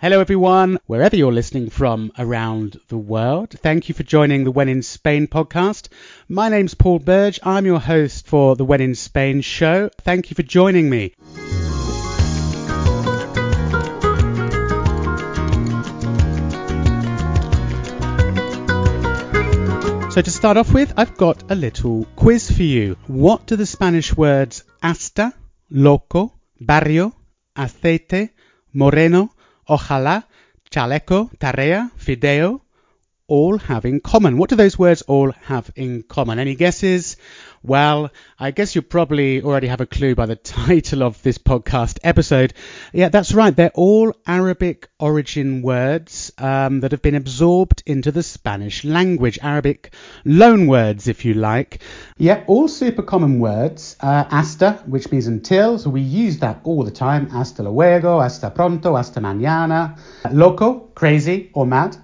Hello, everyone, wherever you're listening from around the world. Thank you for joining the When in Spain podcast. My name's Paul Birch. I'm your host for the When in Spain show. Thank you for joining me. So, to start off with, I've got a little quiz for you. What do the Spanish words hasta, loco, barrio, aceite, moreno, ojalá, chaleco, tarea, fideo, all have in common? What do those words all have in common? Any guesses? Well, I guess you probably already have a clue by the title of this podcast episode. Yeah, that's right. They're all Arabic origin words um, that have been absorbed into the Spanish language. Arabic loan words, if you like. Yeah, all super common words. Uh, hasta, which means until, so we use that all the time. Hasta luego, hasta pronto, hasta mañana. Loco, crazy or mad.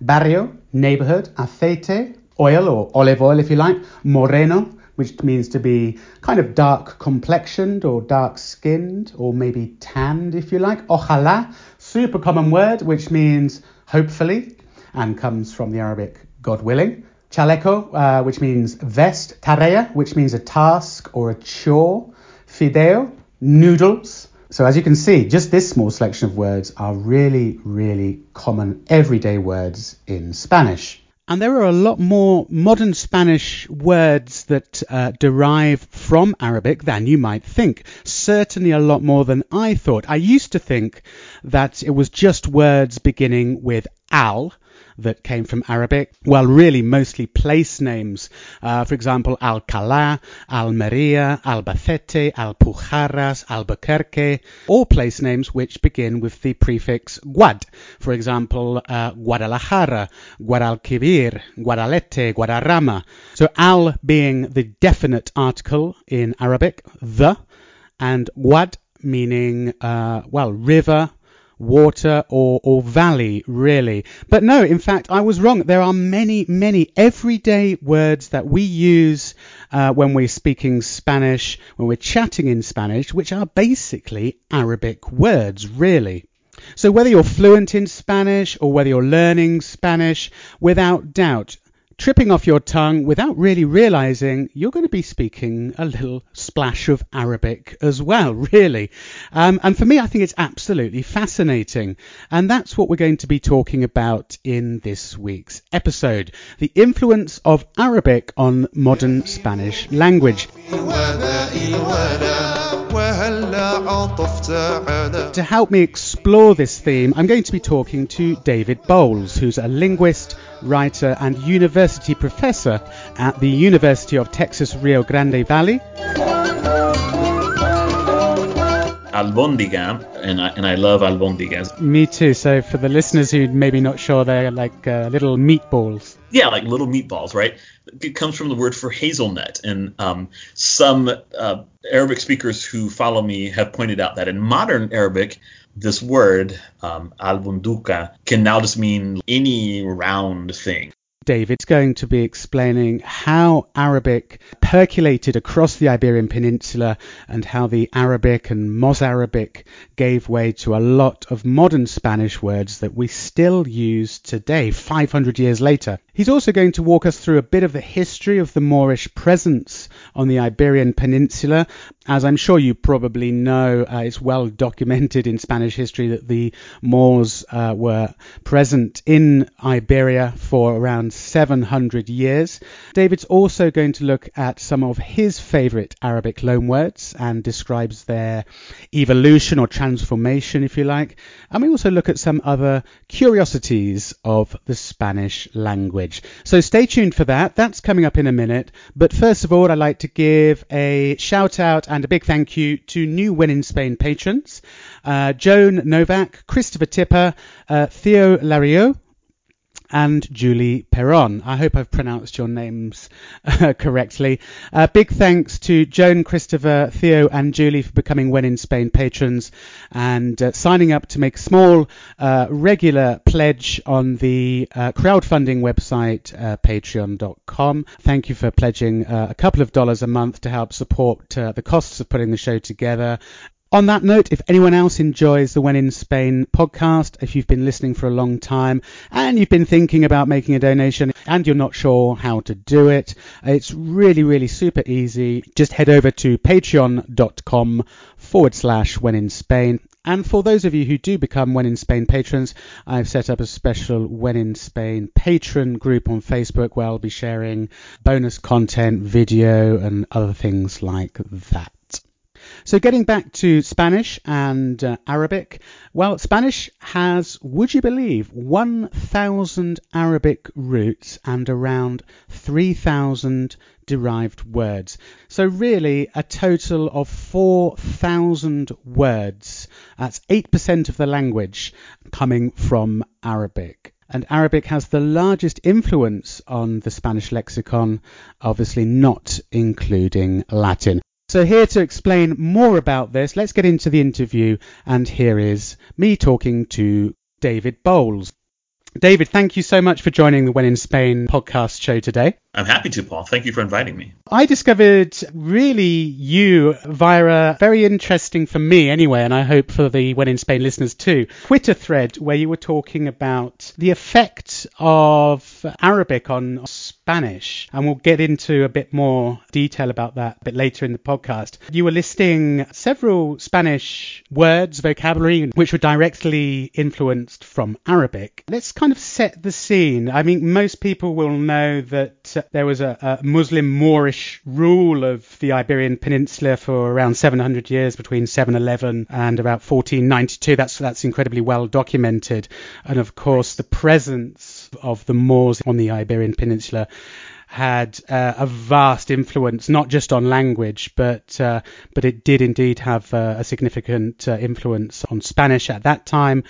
Barrio, neighborhood. Aceite, oil or olive oil, if you like. Moreno, which means to be kind of dark complexioned or dark skinned or maybe tanned, if you like. Ojalá, super common word, which means hopefully and comes from the Arabic God willing. Chaleco, uh, which means vest. Tarea, which means a task or a chore. Fideo, noodles. So as you can see, just this small selection of words are really, really common everyday words in Spanish. And there are a lot more modern Spanish words that uh, derive from Arabic than you might think. Certainly a lot more than I thought. I used to think that it was just words beginning with al, that came from Arabic? Well, really, mostly place names. Uh, for example, Alcalá, Almería, Albacete, Alpujarras, Albuquerque, all place names which begin with the prefix guad. For example, uh, Guadalajara, Guadalquivir, Guadalete, Guadarrama. So al being the definite article in Arabic, the, and guad meaning, uh, well, river, water or, or valley, really. But no, in fact, I was wrong. There are many, many everyday words that we use uh, when we're speaking Spanish, when we're chatting in Spanish, which are basically Arabic words, really. So whether you're fluent in Spanish or whether you're learning Spanish, without doubt, tripping off your tongue without really realizing you're going to be speaking a little splash of Arabic as well, really. Um, and for me, I think it's absolutely fascinating. And that's what we're going to be talking about in this week's episode the influence of Arabic on modern Spanish language. To help me explore this theme, I'm going to be talking to David Bowles, who's a linguist, writer, and university professor at the University of Texas Rio Grande Valley. Albondiga, and I, and I love albondigas. Me too. So for the listeners who maybe not sure, they're like uh, little meatballs. Yeah, like little meatballs, right? It comes from the word for hazelnut, and um, some uh, Arabic speakers who follow me have pointed out that in modern Arabic, this word um, albunduka can now just mean any round thing. David's going to be explaining how Arabic percolated across the Iberian Peninsula and how the Arabic and Mozarabic gave way to a lot of modern Spanish words that we still use today, 500 years later. He's also going to walk us through a bit of the history of the Moorish presence on the Iberian Peninsula. As I'm sure you probably know, uh, it's well documented in Spanish history that the Moors uh, were present in Iberia for around 700 years. David's also going to look at some of his favorite Arabic loanwords and describes their evolution or transformation, if you like. And we also look at some other curiosities of the Spanish language. So stay tuned for that. That's coming up in a minute. But first of all, I'd like to give a shout out and a big thank you to new When in Spain patrons. Uh, Joan Novak, Christopher Tipper, uh, Theo Lariot, and Julie Perron. I hope I've pronounced your names uh, correctly. Uh, big thanks to Joan, Christopher, Theo, and Julie for becoming When in Spain patrons and uh, signing up to make small uh, regular pledge on the uh, crowdfunding website uh, patreon.com. Thank you for pledging a couple of dollars a month to help support the costs of putting the show together On that note, if anyone else enjoys the When in Spain podcast, if you've been listening for a long time and you've been thinking about making a donation and you're not sure how to do it, it's really, really super easy. Just head over to patreon.com forward slash when in Spain and for those of you who do become When in Spain patrons, I've set up a special When in Spain patron group on Facebook where I'll be sharing bonus content, video, and other things like that. So getting back to Spanish and uh, Arabic, well, Spanish has, would you believe, 1,000 Arabic roots and around 3,000 derived words. So really a total of 4,000 words. That's 8% of the language coming from Arabic. And Arabic has the largest influence on the Spanish lexicon, obviously not including Latin. So, here to explain more about this, let's get into the interview. And here is me talking to David Bowles. David, thank you so much for joining the When in Spain podcast show today. I'm happy to, Paul. Thank you for inviting me. I discovered really you via a very interesting for me anyway, and I hope for the When in Spain listeners too, Twitter thread where you were talking about the effect of Arabic on Spanish, and we'll get into a bit more detail about that a bit later in the podcast. You were listing several Spanish words, vocabulary, which were directly influenced from Arabic. Let's kind of set the scene. I mean, most people will know that there was a, a Muslim Moorish rule of the Iberian Peninsula for around 700 years between 711 and about 1492. That's that's incredibly well documented, and of course the presence of the Moors on the Iberian Peninsula had uh, a vast influence, not just on language, but uh, but it did indeed have uh, a significant uh, influence on Spanish at that time,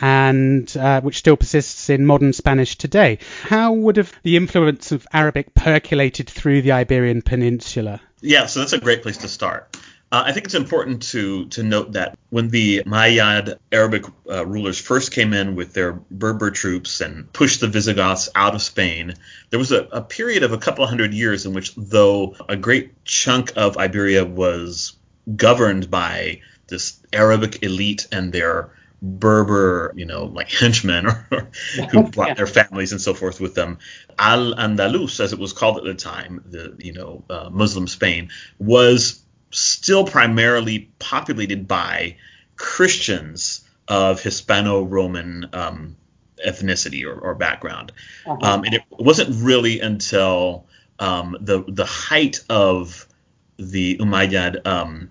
and uh, which still persists in modern Spanish today. How would have the influence of Arabic percolated through the Iberian Peninsula? Yeah, so that's a great place to start. Uh, I think it's important to to note that when the Umayyad Arabic uh, rulers first came in with their Berber troops and pushed the Visigoths out of Spain, there was a, a period of a couple hundred years in which, though a great chunk of Iberia was governed by this Arabic elite and their Berber, you know, like henchmen or, who brought yeah. their families and so forth with them. Al Andalus, as it was called at the time, the you know uh, Muslim Spain, was still primarily populated by Christians of Hispano-Roman um, ethnicity or, or background, uh-huh. um, and it wasn't really until um, the the height of the Umayyad um,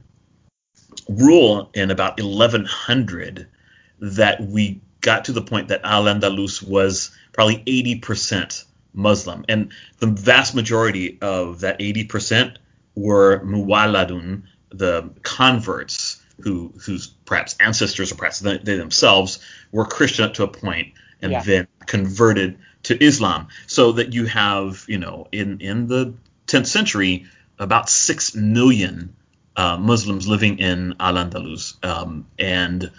rule in about 1100 that we got to the point that Al Andalus was probably 80% Muslim, and the vast majority of that 80% were muwaladun, the converts who whose perhaps ancestors or perhaps they, they themselves were Christian up to a point and yeah. then converted to Islam. So that you have, you know, in in the 10th century, about six million uh, Muslims living in Al Andalus um, and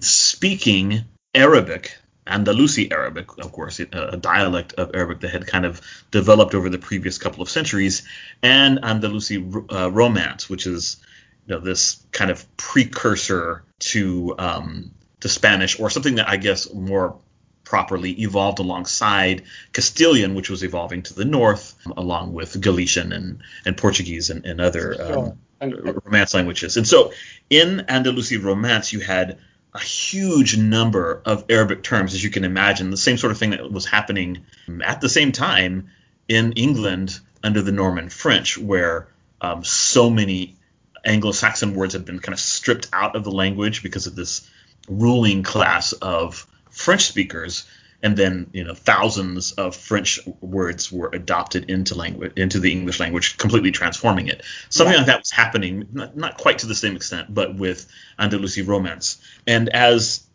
speaking Arabic Andalusi Arabic, of course, a dialect of Arabic that had kind of developed over the previous couple of centuries, and Andalusi uh, Romance, which is you know, this kind of precursor to um, to Spanish, or something that I guess more properly evolved alongside Castilian, which was evolving to the north, along with Galician and, and Portuguese and, and other um, Romance languages. And so in Andalusi Romance, you had a huge number of Arabic terms, as you can imagine, the same sort of thing that was happening at the same time in England under the Norman French, where um, so many Anglo-Saxon words had been kind of stripped out of the language because of this ruling class of French speakers and then you know thousands of French words were adopted into language into the English language, completely transforming it. Something like that was happening, not, not quite to the same extent, but with Andalusian Romance. And as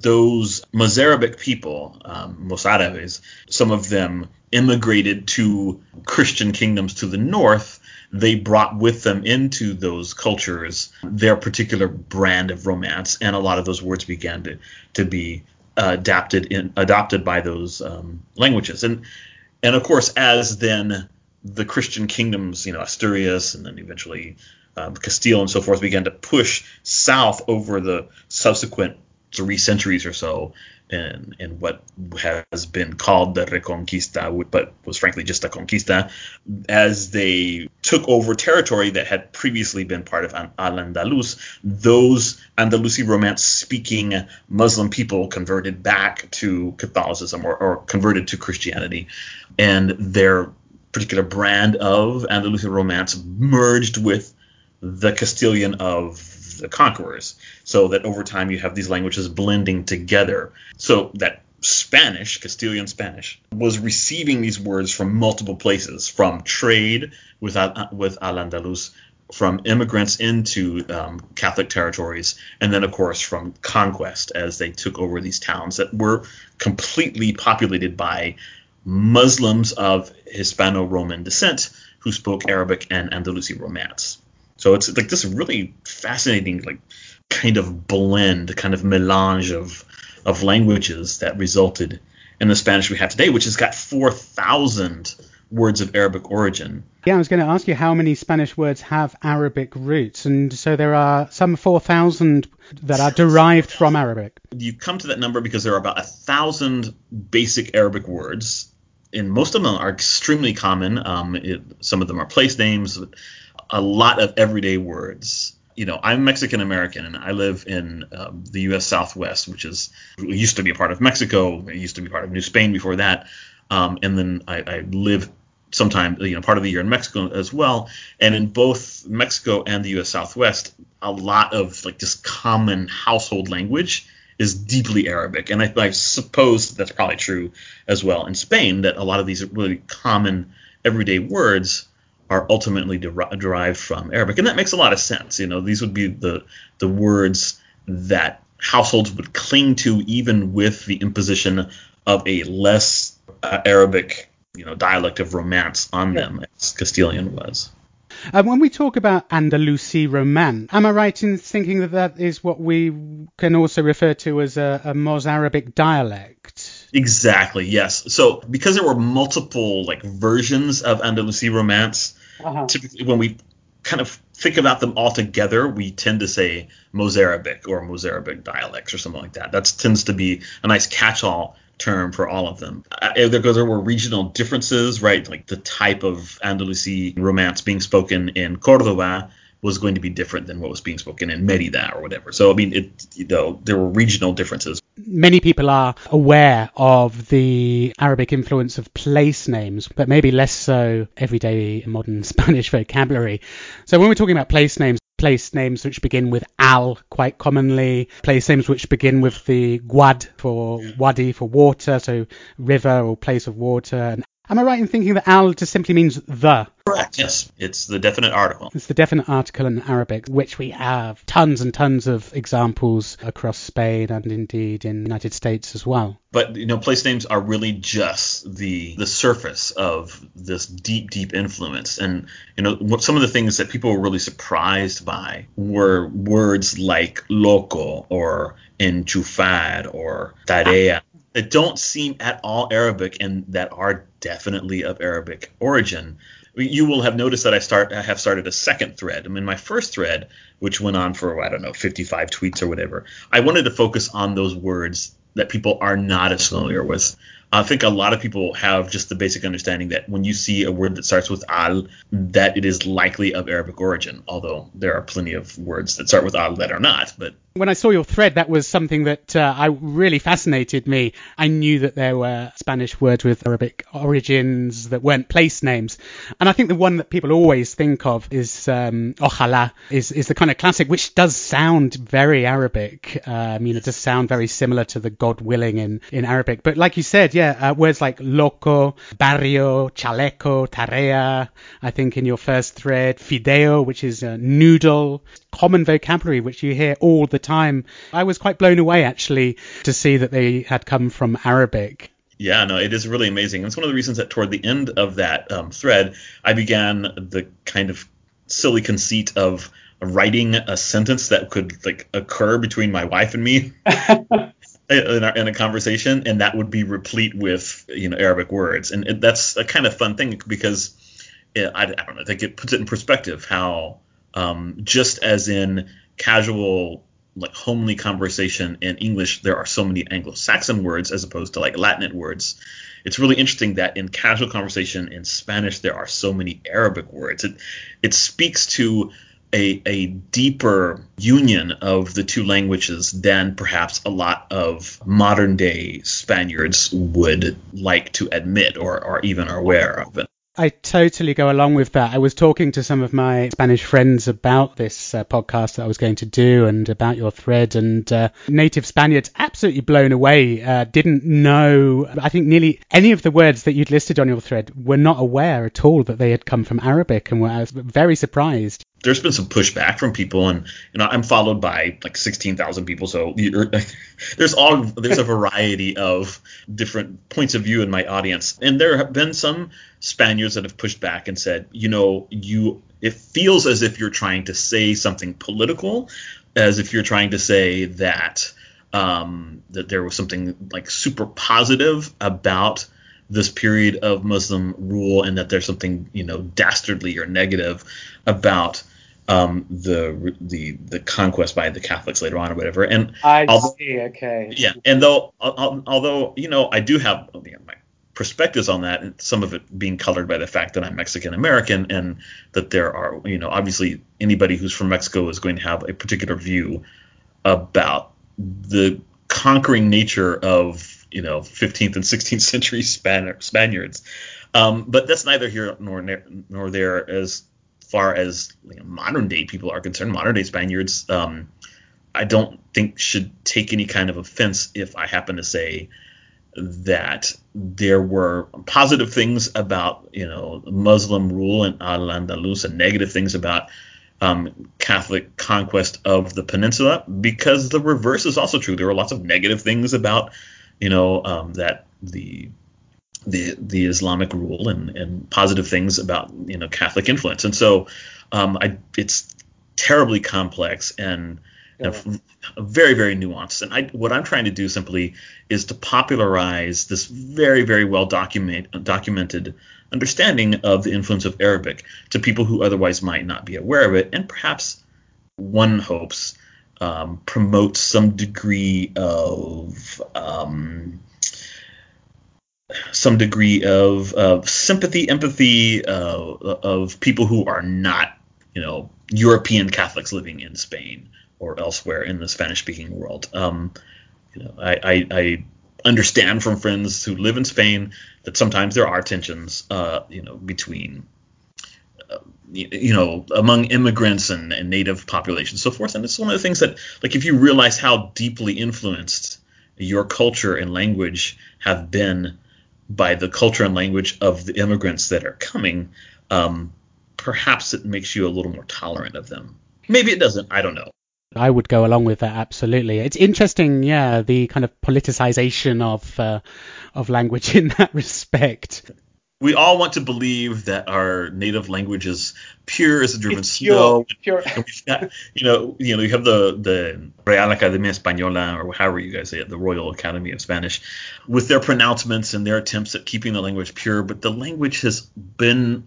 those Mozarabic people, um, Mozarabes, some of them immigrated to Christian kingdoms to the north, they brought with them into those cultures their particular brand of romance, and a lot of those words began to, to be adapted in adopted by those um, languages. And and of course, as then the Christian kingdoms, you know, Asturias, and then eventually um, Castile and so forth began to push south over the subsequent three centuries or so in what has been called the Reconquista, but was frankly just a conquista, as they took over territory that had previously been part of Al-Andalus. Those Andalusi Romance speaking Muslim people converted back to Catholicism or, or converted to Christianity, and their particular brand of Andalusian Romance merged with the Castilian of the conquerors, so that over time you have these languages blending together. So that Spanish, Castilian Spanish, was receiving these words from multiple places, from trade with with Al Andalus, from immigrants into um, Catholic territories, and then of course from conquest as they took over these towns that were completely populated by Muslims of Hispano-Roman descent who spoke Arabic and Andalusian Romance. So it's like this really fascinating, like kind of blend, kind of melange of of languages that resulted in the Spanish we have today, which has got four thousand words of Arabic origin. Yeah, I was going to ask you how many Spanish words have Arabic roots, and so there are some 4,000 that are derived from Arabic. You come to that number because there are about a thousand basic Arabic words, and most of them are extremely common. Um, it, some of them are place names a lot of everyday words. You know, I'm Mexican American and I live in um, the U.S. Southwest, which is used to be a part of Mexico. It used to be part of New Spain before that, um, and then I, I live sometime you know part of the year in Mexico as well. And in both Mexico and the U.S. Southwest, a lot of like just common household language is deeply Arabic, and I, I suppose that's probably true as well in Spain. That a lot of these really common everyday words are ultimately der- derived from Arabic, and that makes a lot of sense. You know, these would be the the words that households would cling to even with the imposition of a less uh, Arabic, you know, dialect of Romance on yeah. them, as Castilian was. Uh, when we talk about Andalusi Romance, am I right in thinking that that is what we can also refer to as a, a Mozarabic dialect? Exactly, yes. So because there were multiple like versions of Andalusi Romance, uh-huh. typically when we kind of think about them all together, we tend to say Mozarabic or Mozarabic dialects or something like that. That tends to be a nice catch-all term for all of them. Uh, there, there were regional differences, right? Like the type of Andalusian romance being spoken in Cordoba was going to be different than what was being spoken in Merida or whatever. So I mean, it you know there were regional differences. Many people are aware of the Arabic influence of place names, but maybe less so everyday modern Spanish vocabulary. So when we're talking about place names, place names which begin with al quite commonly, place names which begin with the guad for wadi for water, so river or place of water, and Am I right in thinking that al just simply means the? Correct. Yes, it's the definite article. It's the definite article in Arabic, which we have tons and tons of examples across Spain and indeed in the United States as well. But you know, place names are really just the the surface of this deep, deep influence. And you know, some of the things that people were really surprised by were words like loco or enchufar or tarea that don't seem at all Arabic and that are definitely of Arabic origin. You will have noticed that I start I have started a second thread. I mean, my first thread, which went on for I don't know 55 tweets or whatever, I wanted to focus on those words that people are not as familiar with. I think a lot of people have just the basic understanding that when you see a word that starts with al, that it is likely of Arabic origin, although there are plenty of words that start with al that are not. But when I saw your thread, that was something that uh, I really fascinated me. I knew that there were Spanish words with Arabic origins that weren't place names, and I think the one that people always think of is um, ojalá, is is the kind of classic which does sound very Arabic. Um, you know, it does sound very similar to the God willing in in Arabic. But like you said, yeah, uh, words like loco, barrio, chaleco, tarea. I think in your first thread, fideo, which is a noodle, common vocabulary which you hear all the time. I was quite blown away actually to see that they had come from Arabic. Yeah, no, it is really amazing. It's one of the reasons that toward the end of that um, thread, I began the kind of silly conceit of writing a sentence that could like occur between my wife and me. in, our, in, a conversation, and that would be replete with you know Arabic words, and it, that's a kind of fun thing because it, I, I, don't know. I think it puts it in perspective how um, just as in casual like homely conversation in English, there are so many Anglo-Saxon words as opposed to like Latinate words. It's really interesting that in casual conversation in Spanish there are so many Arabic words. It it speaks to a, a deeper union of the two languages than perhaps a lot of modern day Spaniards would like to admit or, or even are aware of. I totally go along with that. I was talking to some of my Spanish friends about this uh, podcast that I was going to do and about your thread, and uh, native Spaniards absolutely blown away. Uh, didn't know, I think nearly any of the words that you'd listed on your thread were not aware at all that they had come from Arabic and were very surprised there's been some pushback from people, and you know I'm followed by like 16,000 people, so there's all there's a variety of different points of view in my audience, and there have been some Spaniards that have pushed back and said, you know, you it feels as if you're trying to say something political, as if you're trying to say that um, that there was something like super positive about this period of Muslim rule and that there's something you know dastardly or negative about um, the the the conquest by the Catholics later on or whatever. And I although, see. Okay. Yeah, and though although you know I do have you know, my perspectives on that, and some of it being colored by the fact that I'm Mexican American, and that there are you know obviously anybody who's from Mexico is going to have a particular view about the conquering nature of you know 15th and 16th century Span- Spaniards. Um, but that's neither here nor nor there as far as you know, modern day people are concerned. Modern day Spaniards, um, I don't think should take any kind of offense if I happen to say that there were positive things about you know Muslim rule in Al Andalus and negative things about um, Catholic conquest of the peninsula because the reverse is also true. There were lots of negative things about you know, um, that the the the Islamic rule and, and positive things about you know Catholic influence. And so um, I, it's terribly complex and, yeah. very very nuanced. And I, what I'm trying to do simply is to popularize this very very well document documented understanding of the influence of Arabic to people who otherwise might not be aware of it, and perhaps one hopes um, promote some degree of um, some degree of, of sympathy, empathy uh, of people who are not, you know, European Catholics living in Spain or elsewhere in the Spanish-speaking world. Um, you know, I, I, I, understand from friends who live in Spain that sometimes there are tensions, uh, you know, between you know among immigrants and, and native populations so forth and it's one of the things that like if you realize how deeply influenced your culture and language have been by the culture and language of the immigrants that are coming um, perhaps it makes you a little more tolerant of them. Maybe it doesn't. I don't know. I would go along with that absolutely. It's interesting, yeah, the kind of politicization of uh, of language in that respect we all want to believe that our native language is pure as the driven it's snow. Pure, pure. Got, you know, you know, you have the the Real Academia Española, or however you guys say it, the Royal Academy of Spanish, with their pronouncements and their attempts at keeping the language pure. But the language has been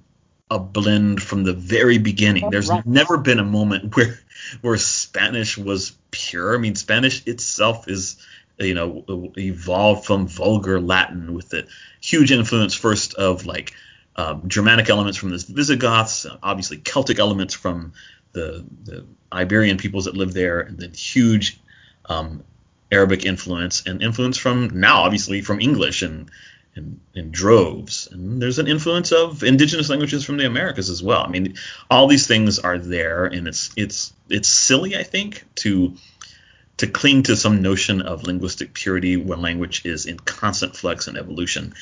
a blend from the very beginning. There's right. never been a moment where where Spanish was pure. I mean, Spanish itself is you know evolved from vulgar Latin with the huge influence first of like um, Germanic elements from the Visigoths, obviously Celtic elements from the, the Iberian peoples that lived there, and then huge um, Arabic influence and influence from now obviously from English and in, in droves. And there's an influence of indigenous languages from the Americas as well. I mean, all these things are there, and it's it's it's silly, I think, to to cling to some notion of linguistic purity when language is in constant flux and evolution.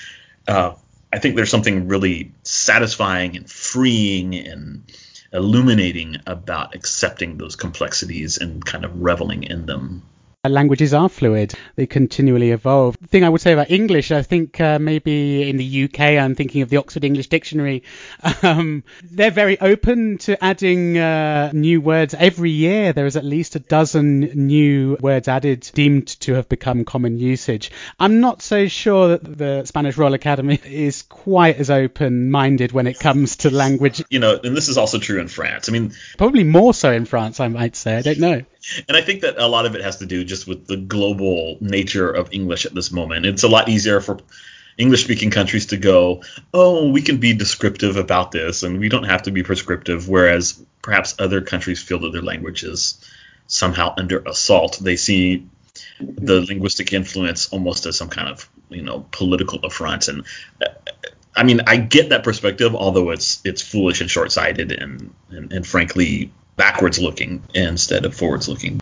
Uh, I think there's something really satisfying and freeing and illuminating about accepting those complexities and kind of reveling in them. Languages are fluid. They continually evolve. The thing I would say about English, I think uh, maybe in the UK, I'm thinking of the Oxford English Dictionary. Um, they're very open to adding uh, new words every year. There is at least a dozen new words added deemed to have become common usage. I'm not so sure that the Spanish Royal Academy is quite as open-minded when it comes to language. You know, and this is also true in France. I mean, probably more so in France, I might say. I don't know. And I think that a lot of it has to do just with the global nature of English at this moment. It's a lot easier for English speaking countries to go, oh, we can be descriptive about this and we don't have to be prescriptive, whereas perhaps other countries feel that their language is somehow under assault. They see the linguistic influence almost as some kind of, you know, political affront. And uh, I mean, I get that perspective, although it's it's foolish and short sighted and, and, and frankly backwards looking instead of forwards looking.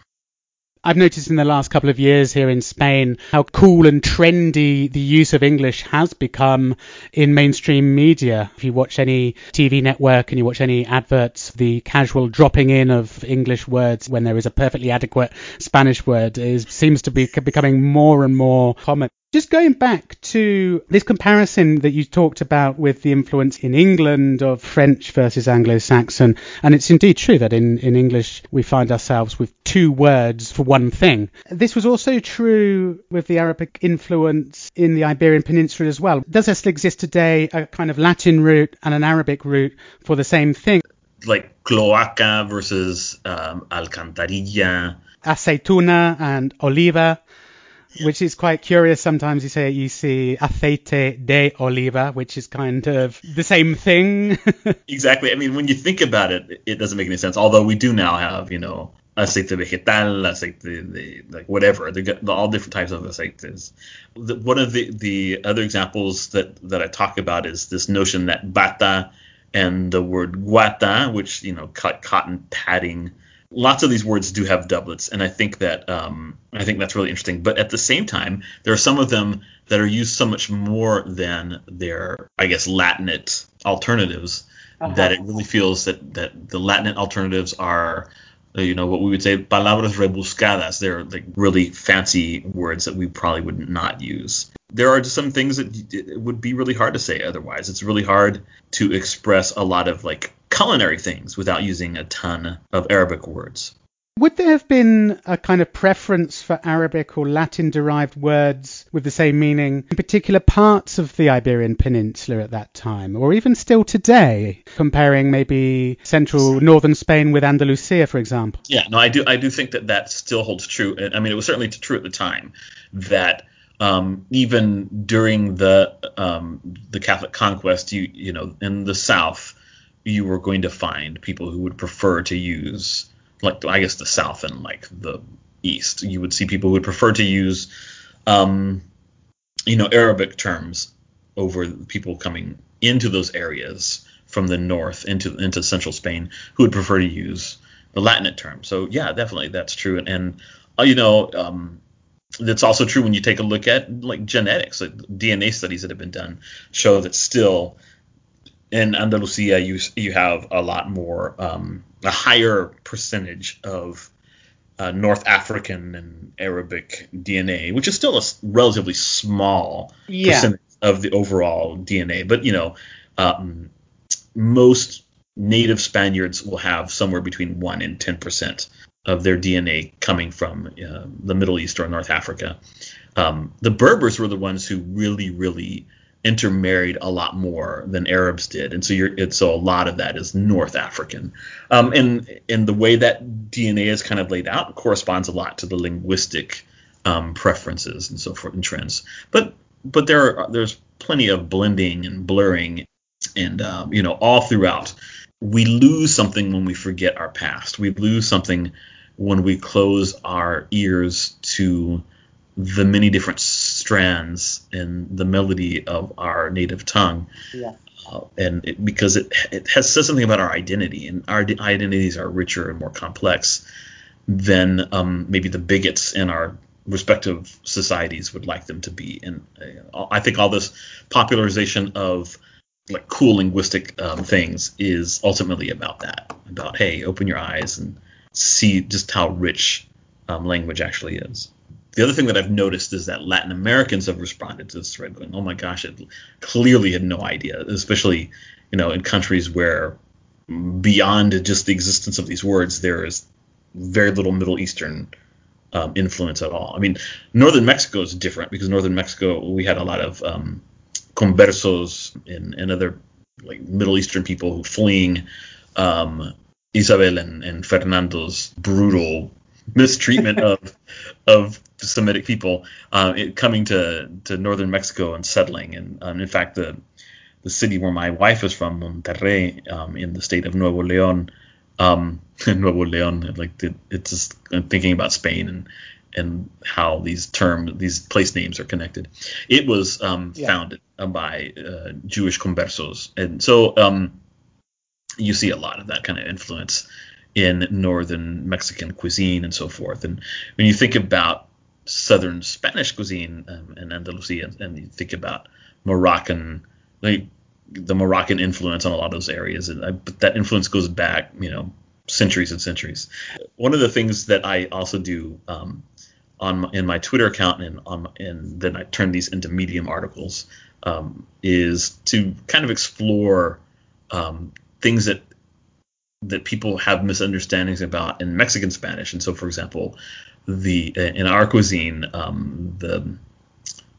I've noticed in the last couple of years here in Spain how cool and trendy the use of English has become in mainstream media. If you watch any TV network and you watch any adverts, the casual dropping in of English words when there is a perfectly adequate Spanish word is seems to be becoming more and more common. Just going back to this comparison that you talked about with the influence in England of French versus Anglo-Saxon, and it's indeed true that in, in English we find ourselves with two words for one thing. This was also true with the Arabic influence in the Iberian Peninsula as well. Does there still exist today a kind of Latin root and an Arabic root for the same thing? Like cloaca versus um, alcantarilla. Aceituna and oliva which is quite curious. Sometimes you say you see aceite de oliva, which is kind of the same thing. exactly. I mean, when you think about it, it doesn't make any sense. Although we do now have, you know, aceite vegetal, aceite de, like whatever. They got all different types of aceites. The, one of the the other examples that that I talk about is this notion that bata and the word guata, which you know, cut cotton padding lots of these words do have doublets, and I think that um, I think that's really interesting. But at the same time, there are some of them that are used so much more than their, I guess, Latinate alternatives uh-huh. that it really feels that that the Latinate alternatives are you know what we would say palabras rebuscadas they're like really fancy words that we probably would not use there are just some things that would be really hard to say otherwise it's really hard to express a lot of like culinary things without using a ton of Arabic words. Would there have been a kind of preference for Arabic or Latin derived words with the same meaning in particular parts of the Iberian Peninsula at that time, or even still today, comparing maybe central northern Spain with Andalusia, for example? Yeah, no, I do, I do think that that still holds true. I mean, it was certainly true at the time that um, even during the um, the Catholic conquest, you you know, in the South, you were going to find people who would prefer to use like I guess the South and like the East. You would see people who would prefer to use um, you know Arabic terms over people coming into those areas from the north into into central Spain who would prefer to use the Latinate term. So yeah, definitely that's true. And, and uh, you know, um, that's also true when you take a look at like genetics. Like DNA studies that have been done show that still in Andalusia, you you have a lot more, um, a higher percentage of uh, North African and Arabic DNA, which is still a relatively small yeah. percentage of the overall DNA. But you know, um, most native Spaniards will have somewhere between one and ten percent of their DNA coming from uh, the Middle East or North Africa. Um, the Berbers were the ones who really, really intermarried a lot more than Arabs did, and so you're so a lot of that is North African, um, and and the way that DNA is kind of laid out corresponds a lot to the linguistic um, preferences and so forth and trends. But but there are there's plenty of blending and blurring, and um, you know all throughout. We lose something when we forget our past. We lose something when we close our ears to the many different strands in the melody of our native tongue. Yeah. Uh, and it, because it, it has says something about our identity, and our identities are richer and more complex than um, maybe the bigots in our respective societies would like them to be. And uh, I think all this popularization of like cool linguistic um, things is ultimately about that. About hey, open your eyes and see just how rich um, language actually is. The other thing that I've noticed is that Latin Americans have responded to this thread, going, "Oh my gosh, it clearly had no idea," especially you know in countries where beyond just the existence of these words, there is very little Middle Eastern um, influence at all. I mean, northern Mexico is different because northern Mexico we had a lot of um, conversos and, and other like Middle Eastern people fleeing um, Isabel and, and Fernando's brutal mistreatment of of Semitic people uh, it, coming to, to northern Mexico and settling. And um, in fact, the the city where my wife is from, Monterrey, um, in the state of Nuevo León, um, Nuevo León, like it, it's just I'm thinking about Spain and and how these terms, these place names are connected. It was um, yeah. founded by uh, Jewish conversos, and so um, you see a lot of that kind of influence in northern Mexican cuisine and so forth. And when you think about southern Spanish cuisine um, in Andalusia, and you think about Moroccan, like the Moroccan influence on a lot of those areas, and I, but that influence goes back, you know, centuries and centuries. One of the things that I also do um, on in my Twitter account and on and then I turn these into Medium articles um, is to kind of explore um, things that that people have misunderstandings about in Mexican Spanish. And so, for example, the in our cuisine, um, the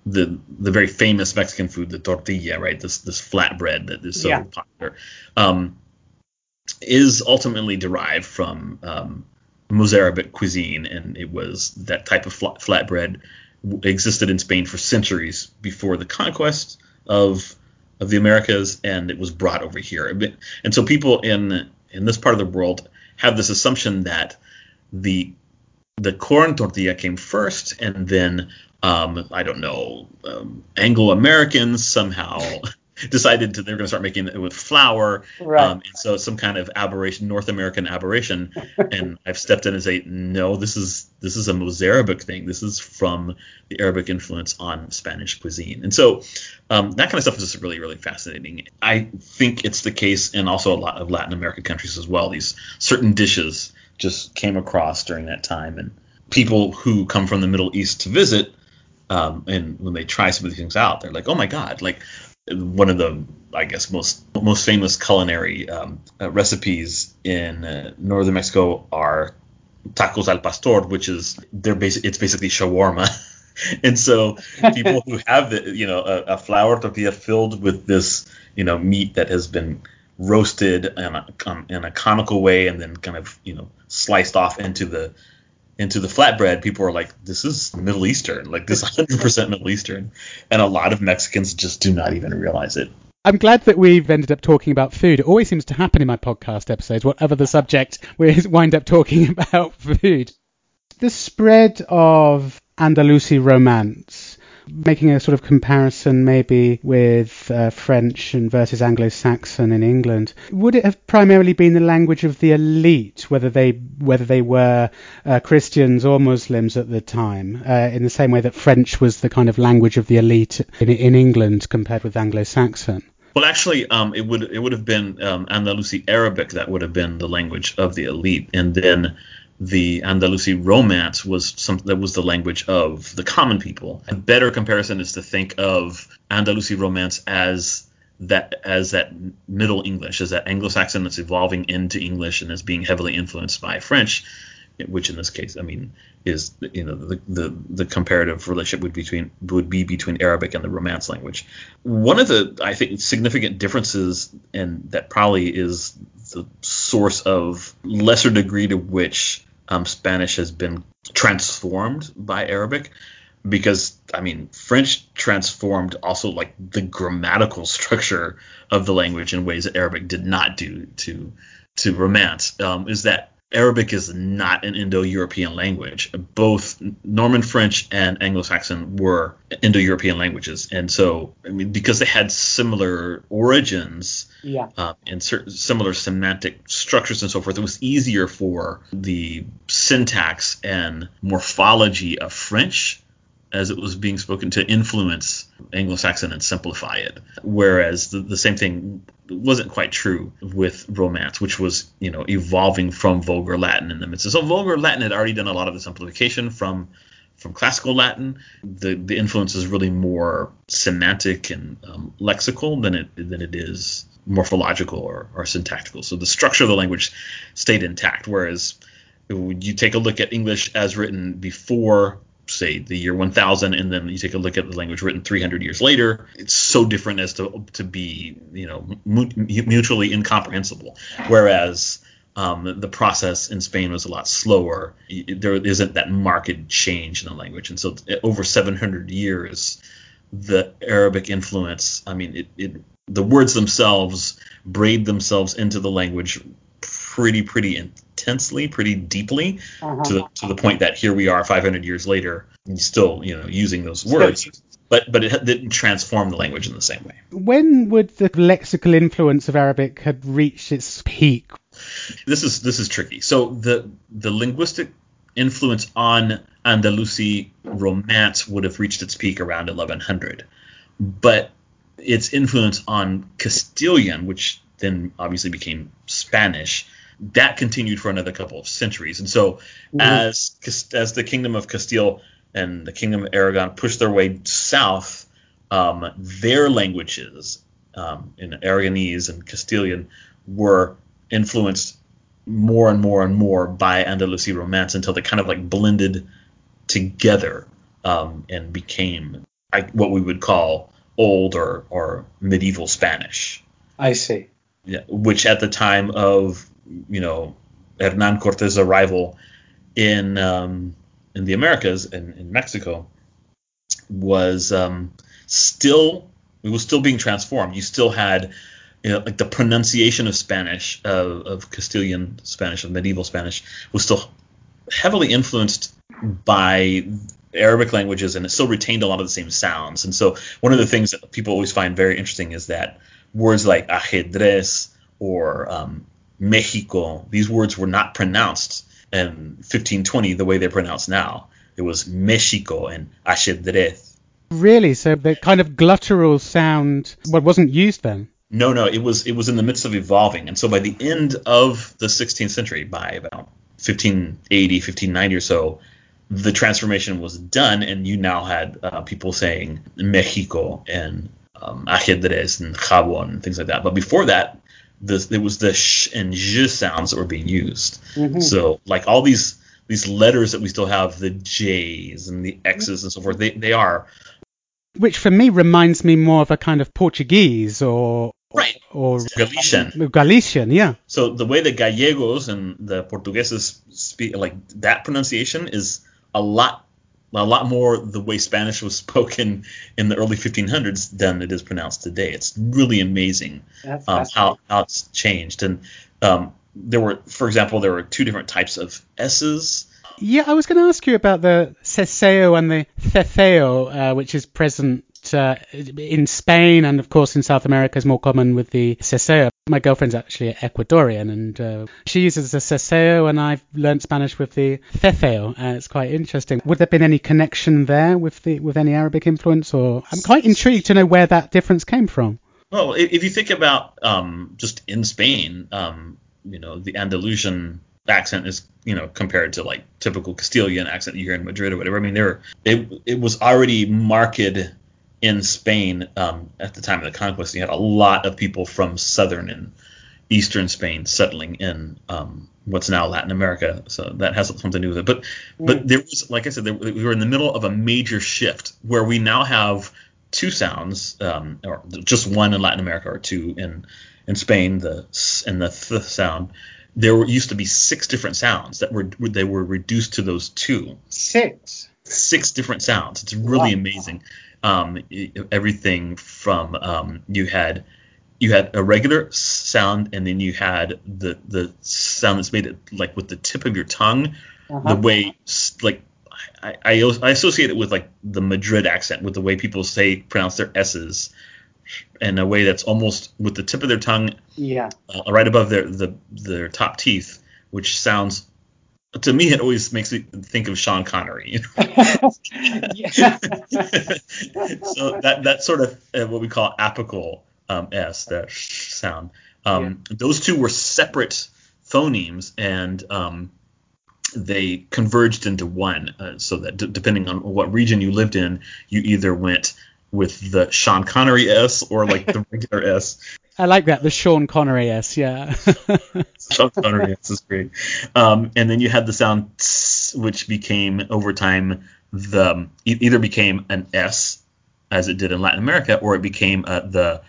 the the very famous Mexican food, the tortilla, right? This this flatbread that is so yeah. popular, um, is ultimately derived from um, Mozarabic cuisine, and it was that type of flat, flatbread existed in Spain for centuries before the conquest of of the Americas, and it was brought over here. And so people in in this part of the world have this assumption that the the corn tortilla came first, and then um, I don't know um, Anglo Americans somehow decided to, they're going to start making it with flour. Right. Um, and so some kind of aberration, North American aberration. and I've stepped in and say, no, this is this is a Mozarabic thing. This is from the Arabic influence on Spanish cuisine. And so um, that kind of stuff is just really, really fascinating. I think it's the case in also a lot of Latin American countries as well. These certain dishes just came across during that time. And people who come from the Middle East to visit um, and when they try some of these things out, they're like, "Oh my God! Like one of the I guess most most famous culinary um, uh, recipes in uh, northern Mexico are tacos al pastor, which is they're basic. It's basically shawarma. and so people who have the you know a, a, flour tortilla filled with this you know meat that has been roasted in a, in a conical way and then kind of you know sliced off into the into the flatbread, people are like, this is Middle Eastern. Like, this is 100% Middle Eastern. And a lot of Mexicans just do not even realize it. I'm glad that we've ended up talking about food. It always seems to happen in my podcast episodes, whatever the subject, we wind up talking about food. The spread of Andalusi romance making a sort of comparison maybe with uh, French and versus Anglo-Saxon in England, would it have primarily been the language of the elite, whether they whether they were uh, Christians or Muslims at the time, uh, in the same way that French was the kind of language of the elite in, in England compared with Anglo-Saxon? Well, actually, um, it would it would have been um, Andalusi Arabic that would have been the language of the elite, and then the Andalusi Romance was some that was the language of the common people. A better comparison is to think of Andalusi Romance as that as that Middle English, as that Anglo-Saxon that's evolving into English and is being heavily influenced by French, which in this case, I mean, is you know the the, the comparative relationship would between would be between Arabic and the Romance language. One of the I think significant differences, and that probably is the source of lesser degree to which um, Spanish has been transformed by Arabic because I mean French transformed also like the grammatical structure of the language in ways that Arabic did not do to to Romance. Um, is that Arabic is not an Indo-European language. Both Norman French and Anglo-Saxon were Indo-European languages, and so I mean because they had similar origins yeah. uh, and certain similar semantic structures and so forth, it was easier for the syntax and morphology of French as it was being spoken to influence Anglo-Saxon and simplify it. Whereas the, the same thing wasn't quite true with Romance, which was you know evolving from Vulgar Latin in the midst. So Vulgar Latin had already done a lot of the simplification from from classical Latin. The the influence is really more semantic and um, lexical than it than it is morphological or, or syntactical. So the structure of the language stayed intact. Whereas you take a look at English as written before say the year 1000 and then you take a look at the language written 300 years later it's so different as to to be you know mutually incomprehensible whereas um, the process in Spain was a lot slower. There isn't that marked change in the language, and so over 700 years, the Arabic influence. I mean, it, it the words themselves braid themselves into the language pretty pretty intensely, pretty deeply, uh-huh. to the, to the point that here we are 500 years later, still you know using those words. But, but it didn't transform the language in the same way. When would the lexical influence of Arabic have reached its peak? This is this is tricky. So the the linguistic influence on Andalusi Romance would have reached its peak around 1100, but its influence on Castilian, which then obviously became Spanish, that continued for another couple of centuries. And so mm-hmm. as as the kingdom of Castile and the kingdom of Aragon pushed their way south, um, their languages um, in Aragonese and Castilian were influenced more and more and more by Andalusian Romance until they kind of like blended together um, and became what we would call old or, or medieval Spanish. I see. Yeah, which at the time of you know Hernan Cortes' arrival in um, in the Americas and in, Mexico was um, still it was still being transformed. You still had you know, like the pronunciation of Spanish, of, of Castilian Spanish, of medieval Spanish, was still heavily influenced by Arabic languages, and it still retained a lot of the same sounds. And so, one of the things that people always find very interesting is that words like ajedrez or um, Mexico, these words were not pronounced in 1520 the way they're pronounced now. It was Mexico and ajedrez. Really? So the kind of glottal sound well, wasn't used then? No, no, it was it was in the midst of evolving, and so by the end of the 16th century, by about 1580, 1590 or so, the transformation was done, and you now had uh, people saying Mexico and um, ajedrez and jabón and things like that. But before that, this, it was the sh and j sounds that were being used. Mm-hmm. So like all these these letters that we still have, the J's and the X's and so forth, they, they are. Which for me reminds me more of a kind of Portuguese or Right. Or Galician. Galician, yeah. So the way the Gallegos and the Portugueses speak, like that pronunciation is a lot, a lot more the way Spanish was spoken in the early 1500s than it is pronounced today. It's really amazing um, how how it's changed. And um, there were, for example, there were two different types of S's. Yeah, I was going to ask you about the seseo and the ceceo, uh, which is present uh, in Spain and of course in South America is more common with the seseo. My girlfriend's actually Ecuadorian and uh, she uses the seseo and I've learned Spanish with the ceceo. Uh, it's quite interesting. Would there been any connection there with the with any Arabic influence or I'm quite intrigued to know where that difference came from. Well, if you think about um, just in Spain, um, you know, the Andalusian accent is you know compared to like typical Castilian accent you hear in Madrid or whatever. I mean, there it it was already marked in Spain um, at the time of the conquest, you had a lot of people from southern and eastern Spain settling in um, what's now Latin America. So that has something to do with it. But mm. but there was, like I said, there, we were in the middle of a major shift where we now have two sounds, um, or just one in Latin America or two in in Spain, the and the th sound. There were, used to be six different sounds that were they were reduced to those two. Six. Six different sounds. It's really wow. amazing um, everything from um, you had you had a regular sound and then you had the the sound that's made it like with the tip of your tongue uh-huh. the way like I, I, I associate it with like the Madrid accent with the way people say pronounce their s's in a way that's almost with the tip of their tongue yeah uh, right above their the their top teeth which sounds to me it always makes me think of Sean Connery. You know? so that that sort of uh, what we call apical um, s, that sh sound. Um, yeah. Those two were separate phonemes, and um, they converged into one. Uh, so that d- depending on what region you lived in, you either went with the Sean Connery S or like the regular S. I like that, the Sean Connery S, yeah. Sean Connery S is great. Um, and then you had the sound tss, which became over time the either became an S as it did in Latin America, or it became uh, the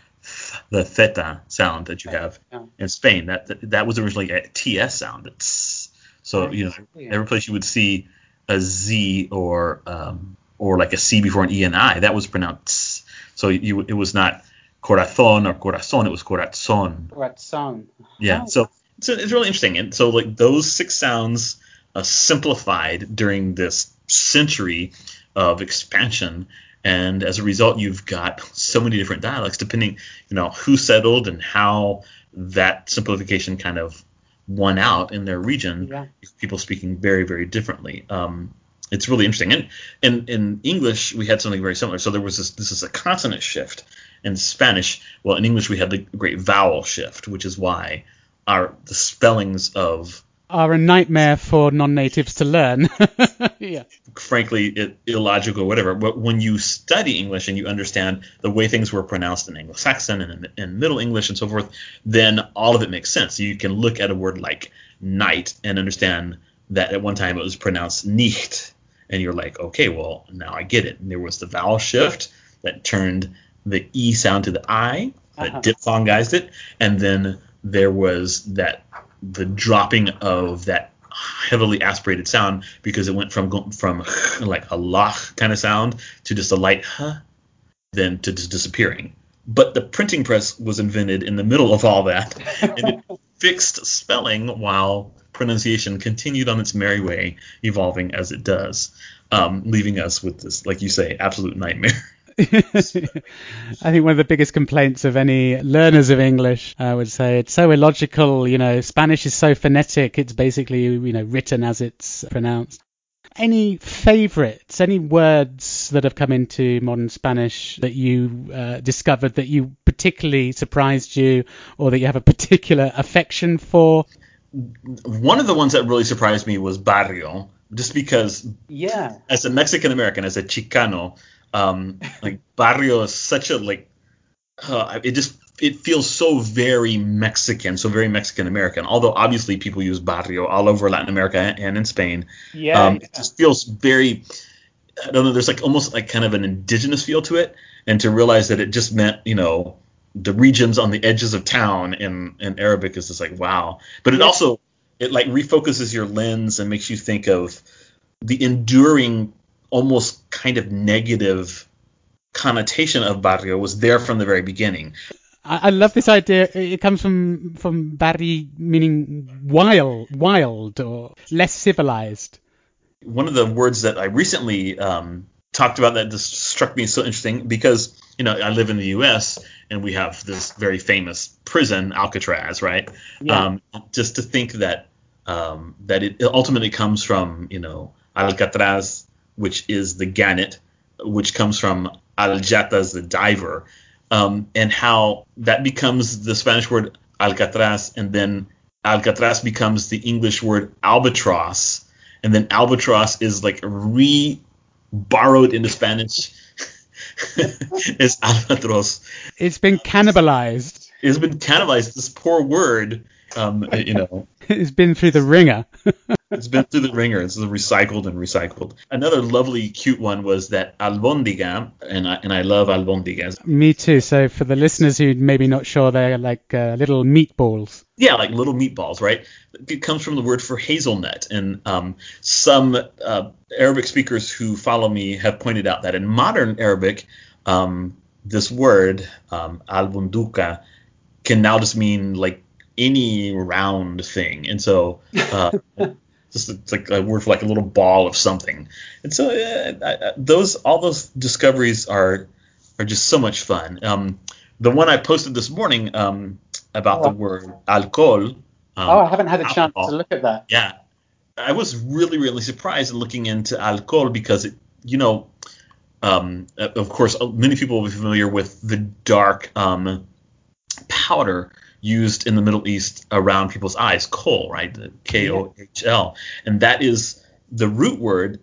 the theta sound that you have yeah. in Spain. That, that, that was originally a TS sound. It's, so you know every place you would see a Z or um, or like a C before an E and I, that was pronounced. So you it was not corazón or corazón, it was corazón. Corazón. Yeah. So so it's really interesting. And so like those six sounds uh, simplified during this century of expansion and as a result you've got so many different dialects depending you know who settled and how that simplification kind of won out in their region yeah. people speaking very very differently um, it's really interesting and in, in english we had something very similar so there was this this is a consonant shift in spanish well in english we had the great vowel shift which is why our the spellings of are a nightmare for non-natives to learn. yeah. Frankly, it, illogical, whatever. But when you study English and you understand the way things were pronounced in Anglo-Saxon and in, in Middle English and so forth, then all of it makes sense. You can look at a word like night and understand that at one time it was pronounced nicht, and you're like, okay, well now I get it. And there was the vowel shift that turned the e sound to the i, that uh-huh. diphthongized it, and then there was that the dropping of that heavily aspirated sound because it went from from like a lach kind of sound to just a light huh, then to just disappearing. But the printing press was invented in the middle of all that, and it fixed spelling while pronunciation continued on its merry way, evolving as it does, um, leaving us with this, like you say, absolute nightmare. I think one of the biggest complaints of any learners of English, I would say, it's so illogical. You know, Spanish is so phonetic; it's basically you know written as it's pronounced. Any favorites? Any words that have come into modern Spanish that you uh, discovered that you particularly surprised you, or that you have a particular affection for? One of the ones that really surprised me was barrio, just because. Yeah. As a Mexican American, as a Chicano, um, like barrio is such a like uh, it just it feels so very Mexican, so very Mexican American. Although obviously people use barrio all over Latin America and in Spain. Yeah, um, yeah. It just feels very. I don't know. There's like almost like kind of an indigenous feel to it, and to realize that it just meant you know the regions on the edges of town in in Arabic is just like wow. But it also it like refocuses your lens and makes you think of the enduring almost kind of negative connotation of barrio was there from the very beginning. I, I love this idea. It comes from from barri meaning wild, wild or less civilized. One of the words that I recently um, talked about that just struck me so interesting because you know I live in the U.S. and we have this very famous prison Alcatraz, right? Yeah. Um, just to think that um, that it ultimately comes from you know Alcatraz which is the gannet, which comes from aljatas, the diver, um, and how that becomes the Spanish word alcatraz, and then alcatraz becomes the English word albatross, and then albatross is like re borrowed in the Spanish is albatros. It's been cannibalized. It's been cannibalized. This poor word, um, you know. it's been through the ringer. it's been through the ringer. It's recycled and recycled. Another lovely, cute one was that albondiga, and I and I love albondigas. Me too. So for the listeners who maybe not sure, they're like uh, little meatballs. Yeah, like little meatballs, right? It comes from the word for hazelnut, and um, some uh, Arabic speakers who follow me have pointed out that in modern Arabic, um, this word um, albunduka can now just mean like any round thing, and so. Uh, just it's like a word for like a little ball of something. And so uh, those all those discoveries are are just so much fun. Um, the one I posted this morning um, about oh. the word alcohol. Um, oh, I haven't had a alcohol, chance to look at that. Yeah, I was really, really surprised looking into alcohol because, it, you know, um, of course, many people will be familiar with the dark um, powder used in the Middle East around people's eyes, kohl, right? K O H L. And that is the root word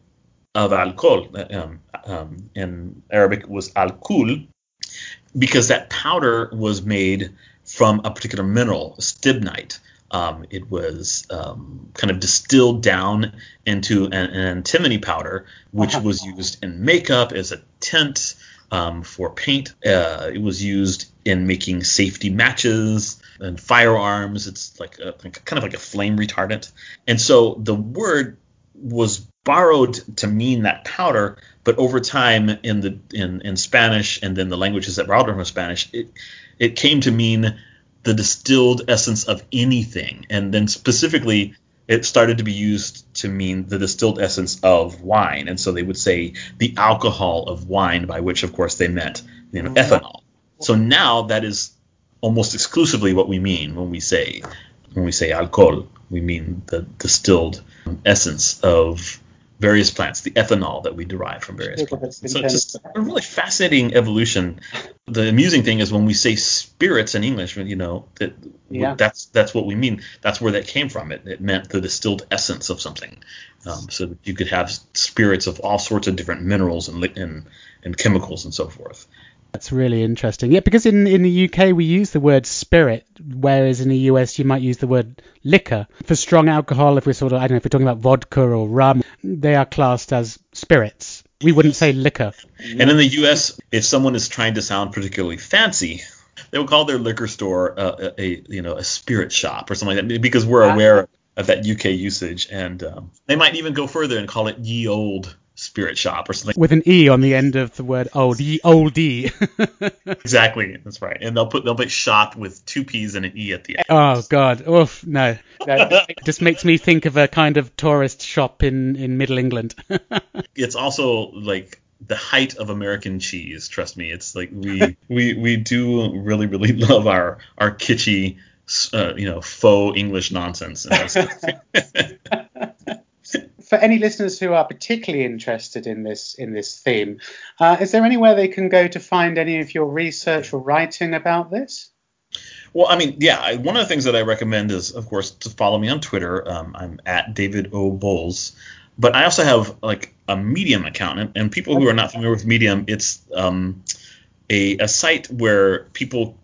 of alcohol. Um, um, in Arabic was alkul, because that powder was made from a particular mineral, stibnite. Um, it was um, kind of distilled down into an, an antimony powder, which uh-huh. was used in makeup as a tint um, for paint. Uh, it was used in making safety matches and firearms. It's like, a, like kind of like a flame retardant. And so the word was borrowed to mean that powder, but over time in the in, in Spanish and then the languages that borrowed from Spanish, it it came to mean the distilled essence of anything, and then specifically it started to be used to mean the distilled essence of wine, and so they would say the alcohol of wine, by which of course they meant you know mm-hmm. ethanol. So now that is almost exclusively what we mean when we say when we say alcohol. We mean the distilled essence of various plants, the ethanol that we derive from various plants. So it's just a really fascinating evolution. The amusing thing is when we say spirits in English, you know, that yeah. that's that's what we mean. That's where that came from. It, it meant the distilled essence of something. Um, so that you could have spirits of all sorts of different minerals and, and and chemicals and so forth. That's really interesting. Yeah, because in, in the UK we use the word spirit, whereas in the US you might use the word liquor. For strong alcohol, if we're sort of, I don't know, if we're talking about vodka or rum, they are classed as spirits. We wouldn't say liquor. And in the US, if someone is trying to sound particularly fancy, they will call their liquor store uh, a, a, you know a spirit shop or something like that because we're aware of that UK usage, and um, they might even go further and call it ye old spirit shop or something. With an E on the end of the word old, ye oldie. exactly, that's right. And they'll put they'll put shop with two P's and an E at the end. Oh God, oof, no. That just makes me think of a kind of tourist shop in in Middle England. it's also like the height of American cheese. Trust me, it's like we we we do really really love our our kitschy, uh, you know, faux English nonsense for any listeners who are particularly interested in this in this theme, uh, is there anywhere they can go to find any of your research or writing about this? Well, I mean, yeah, one of the things that I recommend is, of course, to follow me on Twitter. Um, I'm at David O Bowles, but I also have like a Medium account, and, and people who are not familiar with Medium, it's um, a, a site where people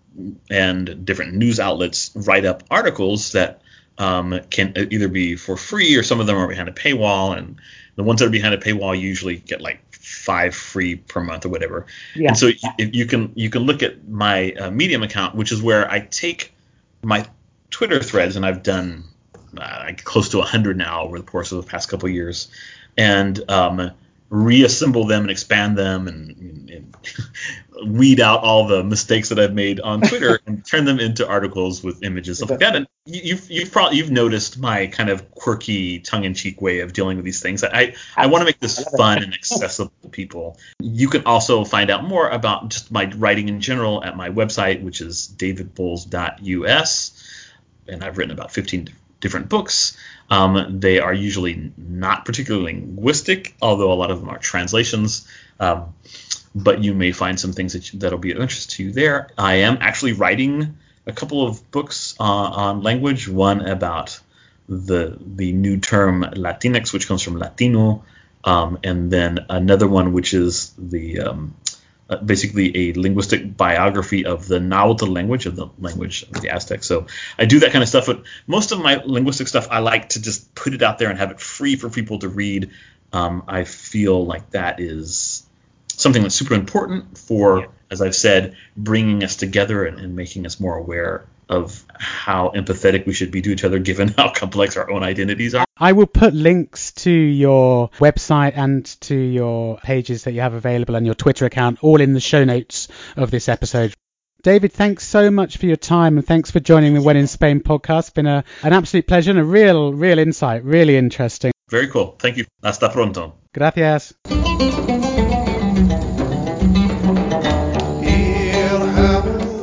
and different news outlets write up articles that um, can either be for free or some of them are behind a paywall. And the ones that are behind a paywall usually get like five free per month or whatever. Yeah. And so you, you can you can look at my uh, Medium account, which is where I take my Twitter threads, and I've done uh, close to 100 now over the course of the past couple years, and um, reassemble them and expand them and, and, and, weed out all the mistakes that I've made on Twitter and turn them into articles with images stuff like that. And you've you've probably you've noticed my kind of quirky tongue-in-cheek way of dealing with these things. I I want to make this fun and accessible to people. You can also find out more about just my writing in general at my website, which is davidbowles.us, and I've written about 15 different books. Um, they are usually not particularly linguistic, although a lot of them are translations. Um, but you may find some things that you, that'll be of interest to you there. I am actually writing a couple of books uh, on language. One about the the new term Latinx, which comes from Latino, um, and then another one which is the um, uh, basically a linguistic biography of the Nahuatl language, of the language of the Aztecs. So I do that kind of stuff, but most of my linguistic stuff, I like to just put it out there and have it free for people to read. Um, I feel like that is something that's super important for, yeah. as I've said, bringing us together and, and making us more aware of how empathetic we should be to each other given how complex our own identities are. I will put links to your website and to your pages that you have available and your Twitter account all in the show notes of this episode. David, thanks so much for your time and thanks for joining the When in Spain podcast. It's been a, an absolute pleasure and a real, real insight. Really interesting. Very cool. Thank you. Hasta pronto. Gracias.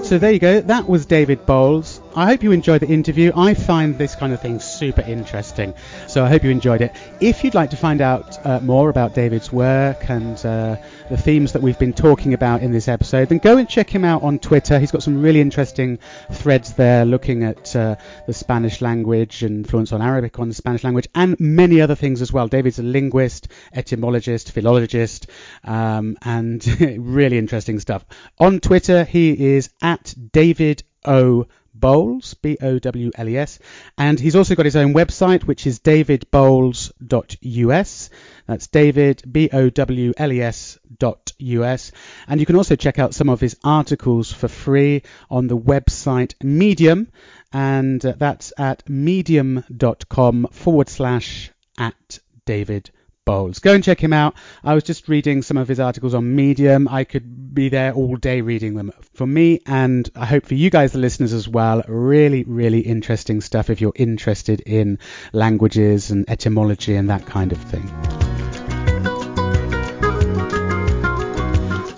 So there you go. That was David Bowles. I hope you enjoyed the interview. I find this kind of thing super interesting, so I hope you enjoyed it. If you'd like to find out uh, more about David's work and uh, the themes that we've been talking about in this episode, then go and check him out on Twitter. He's got some really interesting threads there looking at uh, the Spanish language influence on Arabic on the Spanish language and many other things as well. David's a linguist, etymologist, philologist, um, and really interesting stuff. On Twitter, he is at David O. Bowles, B O W L E S, and he's also got his own website, which is davidbowles.us. That's David B O W L E S dot US, and you can also check out some of his articles for free on the website Medium, and that's at medium.com forward slash at David Bowles. Go and check him out. I was just reading some of his articles on Medium. I could be there all day reading them. For me, and I hope for you guys, the listeners as well, really, really interesting stuff if you're interested in languages and etymology and that kind of thing.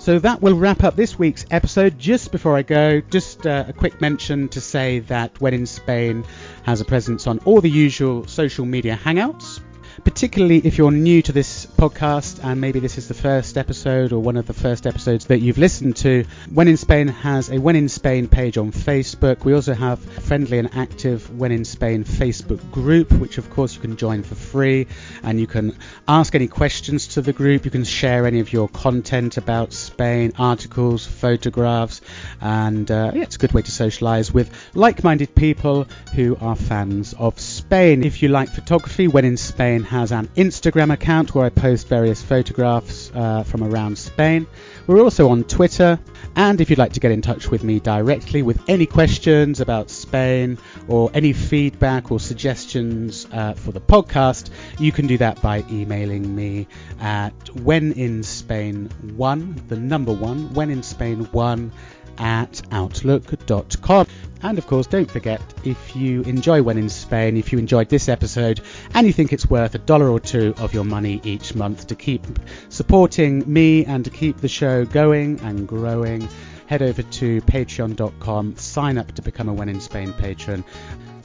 So that will wrap up this week's episode. Just before I go, just uh, a quick mention to say that When in Spain has a presence on all the usual social media hangouts particularly if you're new to this podcast and maybe this is the first episode or one of the first episodes that you've listened to. When in Spain has a When in Spain page on Facebook. We also have a friendly and active When in Spain Facebook group, which of course you can join for free and you can ask any questions to the group. You can share any of your content about Spain, articles, photographs, and uh, yeah, it's a good way to socialize with like minded people who are fans of Spain. If you like photography, When in Spain has an Instagram account where I post various photographs uh, from around Spain. We're also on Twitter, and if you'd like to get in touch with me directly with any questions about Spain or any feedback or suggestions uh, for the podcast, you can do that by emailing me at wheninspain1, the number one, wheninspain1 at outlook.com. And of course, don't forget if you enjoy When in Spain, if you enjoyed this episode, and you think it's worth a dollar or two of your money each month to keep supporting me and to keep the show going and growing, head over to patreon.com, sign up to become a When in Spain patron.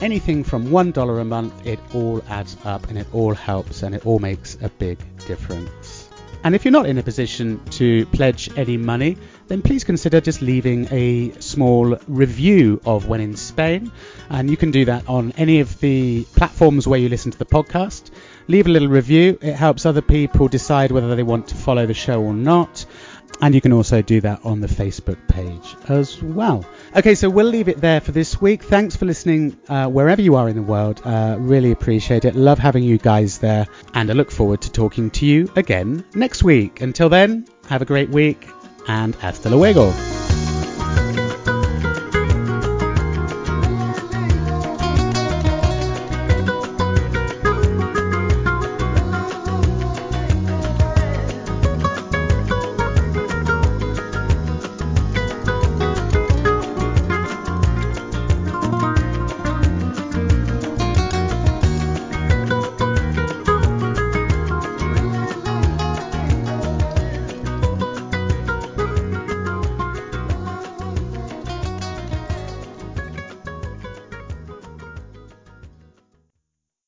Anything from $1 a month, it all adds up and it all helps and it all makes a big difference. And if you're not in a position to pledge any money, then please consider just leaving a small review of When in Spain. And you can do that on any of the platforms where you listen to the podcast. Leave a little review, it helps other people decide whether they want to follow the show or not. And you can also do that on the Facebook page as well. Okay, so we'll leave it there for this week. Thanks for listening uh, wherever you are in the world. Uh, really appreciate it. Love having you guys there. And I look forward to talking to you again next week. Until then, have a great week and hasta luego.